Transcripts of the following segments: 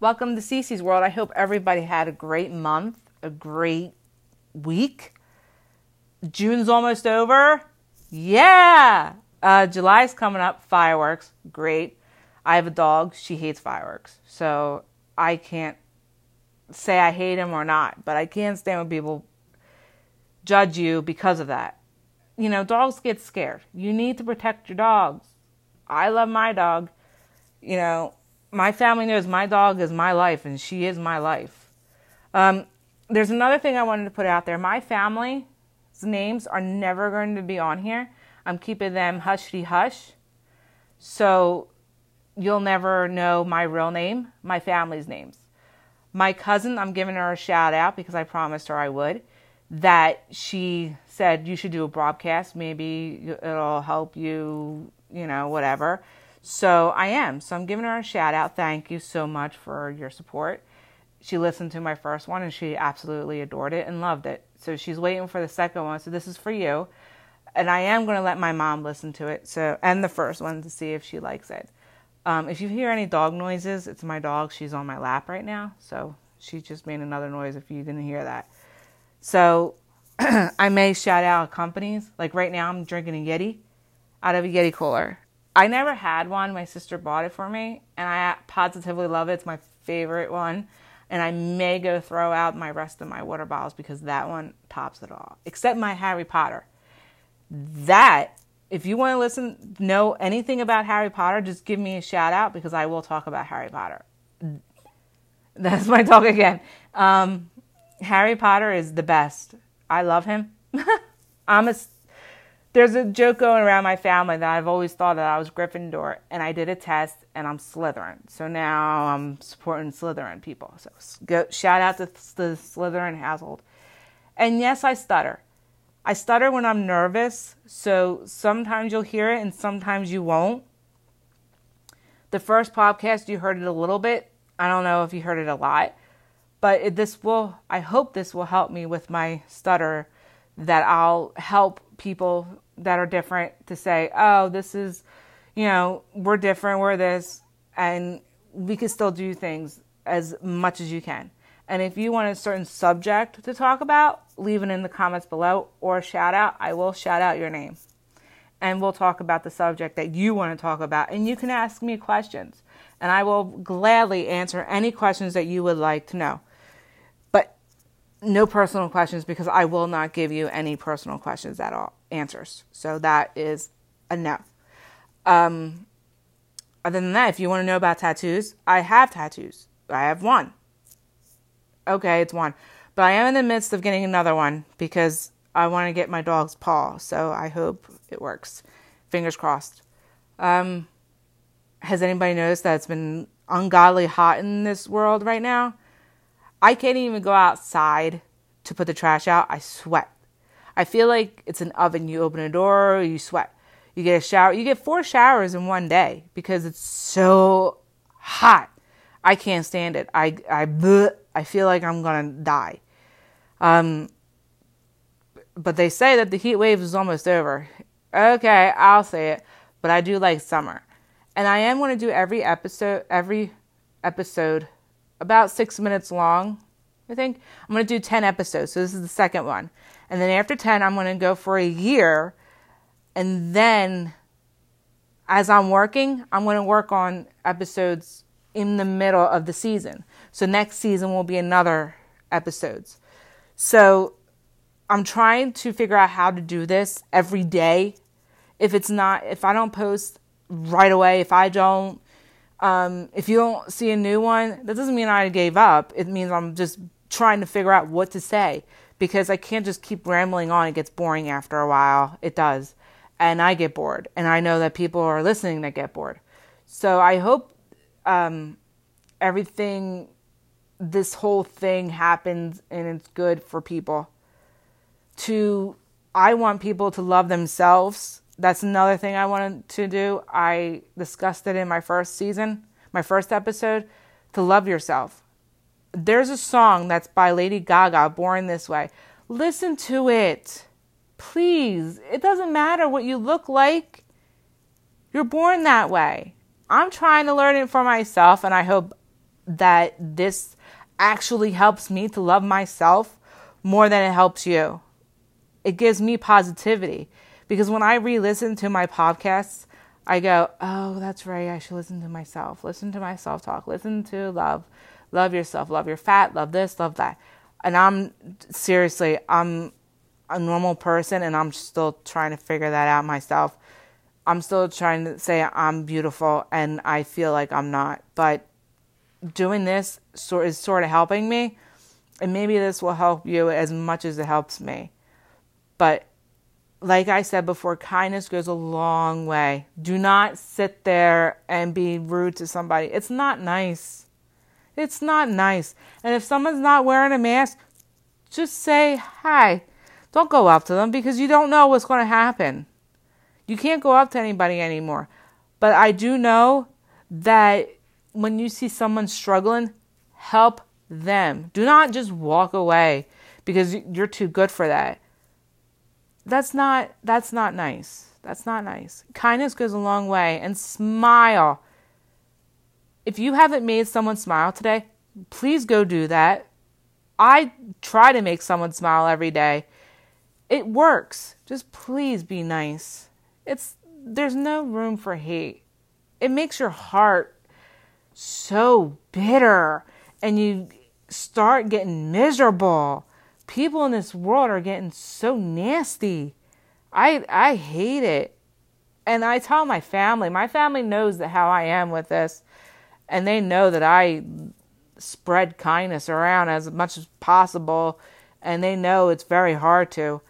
Welcome to Cece's World. I hope everybody had a great month, a great week. June's almost over. Yeah. Uh, July's coming up. Fireworks. Great. I have a dog. She hates fireworks. So I can't say I hate him or not, but I can't stand when people judge you because of that. You know, dogs get scared. You need to protect your dogs. I love my dog. You know, my family knows my dog is my life and she is my life. Um, there's another thing I wanted to put out there. My family's names are never going to be on here. I'm keeping them hushy hush. So you'll never know my real name, my family's names. My cousin, I'm giving her a shout out because I promised her I would. That she said you should do a broadcast. Maybe it'll help you, you know, whatever. So I am. So I'm giving her a shout out. Thank you so much for your support. She listened to my first one and she absolutely adored it and loved it. So she's waiting for the second one. So this is for you. And I am going to let my mom listen to it. So and the first one to see if she likes it. Um, if you hear any dog noises, it's my dog. She's on my lap right now. So she just made another noise if you didn't hear that. So I may shout out companies. Like right now, I'm drinking a Yeti out of a Yeti cooler. I never had one. My sister bought it for me, and I positively love it. It's my favorite one. And I may go throw out my rest of my water bottles because that one tops it all, except my Harry Potter. That, if you want to listen, know anything about Harry Potter, just give me a shout out because I will talk about Harry Potter. That's my talk again. Um, Harry Potter is the best. I love him. I'm a there's a joke going around my family that I've always thought that I was Gryffindor, and I did a test, and I'm Slytherin. So now I'm supporting Slytherin people. So go, shout out to the Slytherin household. And yes, I stutter. I stutter when I'm nervous, so sometimes you'll hear it and sometimes you won't. The first podcast, you heard it a little bit. I don't know if you heard it a lot, but it, this will, I hope this will help me with my stutter, that I'll help people that are different to say, oh, this is, you know, we're different, we're this, and we can still do things as much as you can. And if you want a certain subject to talk about, leave it in the comments below or shout out. I will shout out your name. And we'll talk about the subject that you want to talk about. And you can ask me questions. And I will gladly answer any questions that you would like to know no personal questions because I will not give you any personal questions at all answers. So that is a no. Um, other than that, if you want to know about tattoos, I have tattoos. I have one. Okay, it's one. But I am in the midst of getting another one because I want to get my dog's paw. So I hope it works. Fingers crossed. Um, has anybody noticed that it's been ungodly hot in this world right now? I can't even go outside to put the trash out. I sweat. I feel like it's an oven. You open a door, you sweat. You get a shower. You get four showers in one day because it's so hot. I can't stand it. I I bleh, I feel like I'm gonna die. Um, but they say that the heat wave is almost over. Okay, I'll say it. But I do like summer, and I am to do every episode every episode about six minutes long. I think I'm going to do 10 episodes. So this is the second one. And then after 10, I'm going to go for a year. And then as I'm working, I'm going to work on episodes in the middle of the season. So next season will be another episodes. So I'm trying to figure out how to do this every day. If it's not, if I don't post right away, if I don't um, if you don't see a new one, that doesn't mean I gave up. It means I'm just trying to figure out what to say because I can't just keep rambling on. It gets boring after a while. It does. And I get bored. And I know that people are listening that get bored. So I hope um, everything, this whole thing happens and it's good for people. To, I want people to love themselves that's another thing I wanted to do. I discussed it in my first season, my first episode, to love yourself. There's a song that's by Lady Gaga, Born This Way. Listen to it. Please. It doesn't matter what you look like. You're born that way. I'm trying to learn it for myself, and I hope that this actually helps me to love myself more than it helps you. It gives me positivity because when I re listen to my podcasts, I go, oh, that's right. I should listen to myself. Listen to my self talk. Listen to love. Love yourself. Love your fat. Love this. Love that. And I'm seriously, I'm a normal person and I'm still trying to figure that out myself. I'm still trying to say I'm beautiful and I feel like I'm not. But doing this is sort of helping me. And maybe this will help you as much as it helps me. But like I said before, kindness goes a long way. Do not sit there and be rude to somebody. It's not nice. It's not nice. And if someone's not wearing a mask, just say hi. Don't go up to them because you don't know what's going to happen. You can't go up to anybody anymore. But I do know that when you see someone struggling, help them. Do not just walk away because you're too good for that that's not that's not nice. That's not nice. Kindness goes a long way and smile. If you haven't made someone smile today, please go do that. I try to make someone smile every day. It works. Just please be nice. It's there's no room for hate. It makes your heart so bitter and you start getting miserable people in this world are getting so nasty. I I hate it. And I tell my family, my family knows that how I am with this and they know that I spread kindness around as much as possible and they know it's very hard to.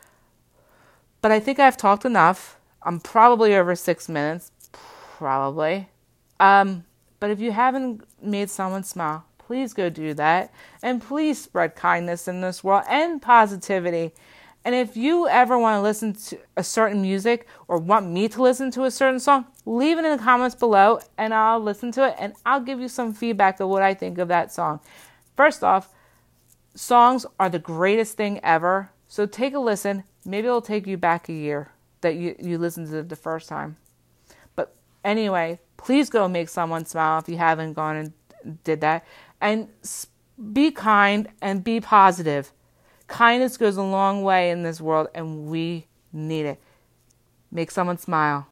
But I think I've talked enough. I'm probably over 6 minutes, probably. Um but if you haven't made someone smile, Please go do that. And please spread kindness in this world and positivity. And if you ever want to listen to a certain music or want me to listen to a certain song, leave it in the comments below and I'll listen to it and I'll give you some feedback of what I think of that song. First off, songs are the greatest thing ever. So take a listen. Maybe it'll take you back a year that you, you listened to it the first time. But anyway, please go make someone smile if you haven't gone and did that and be kind and be positive. Kindness goes a long way in this world, and we need it. Make someone smile.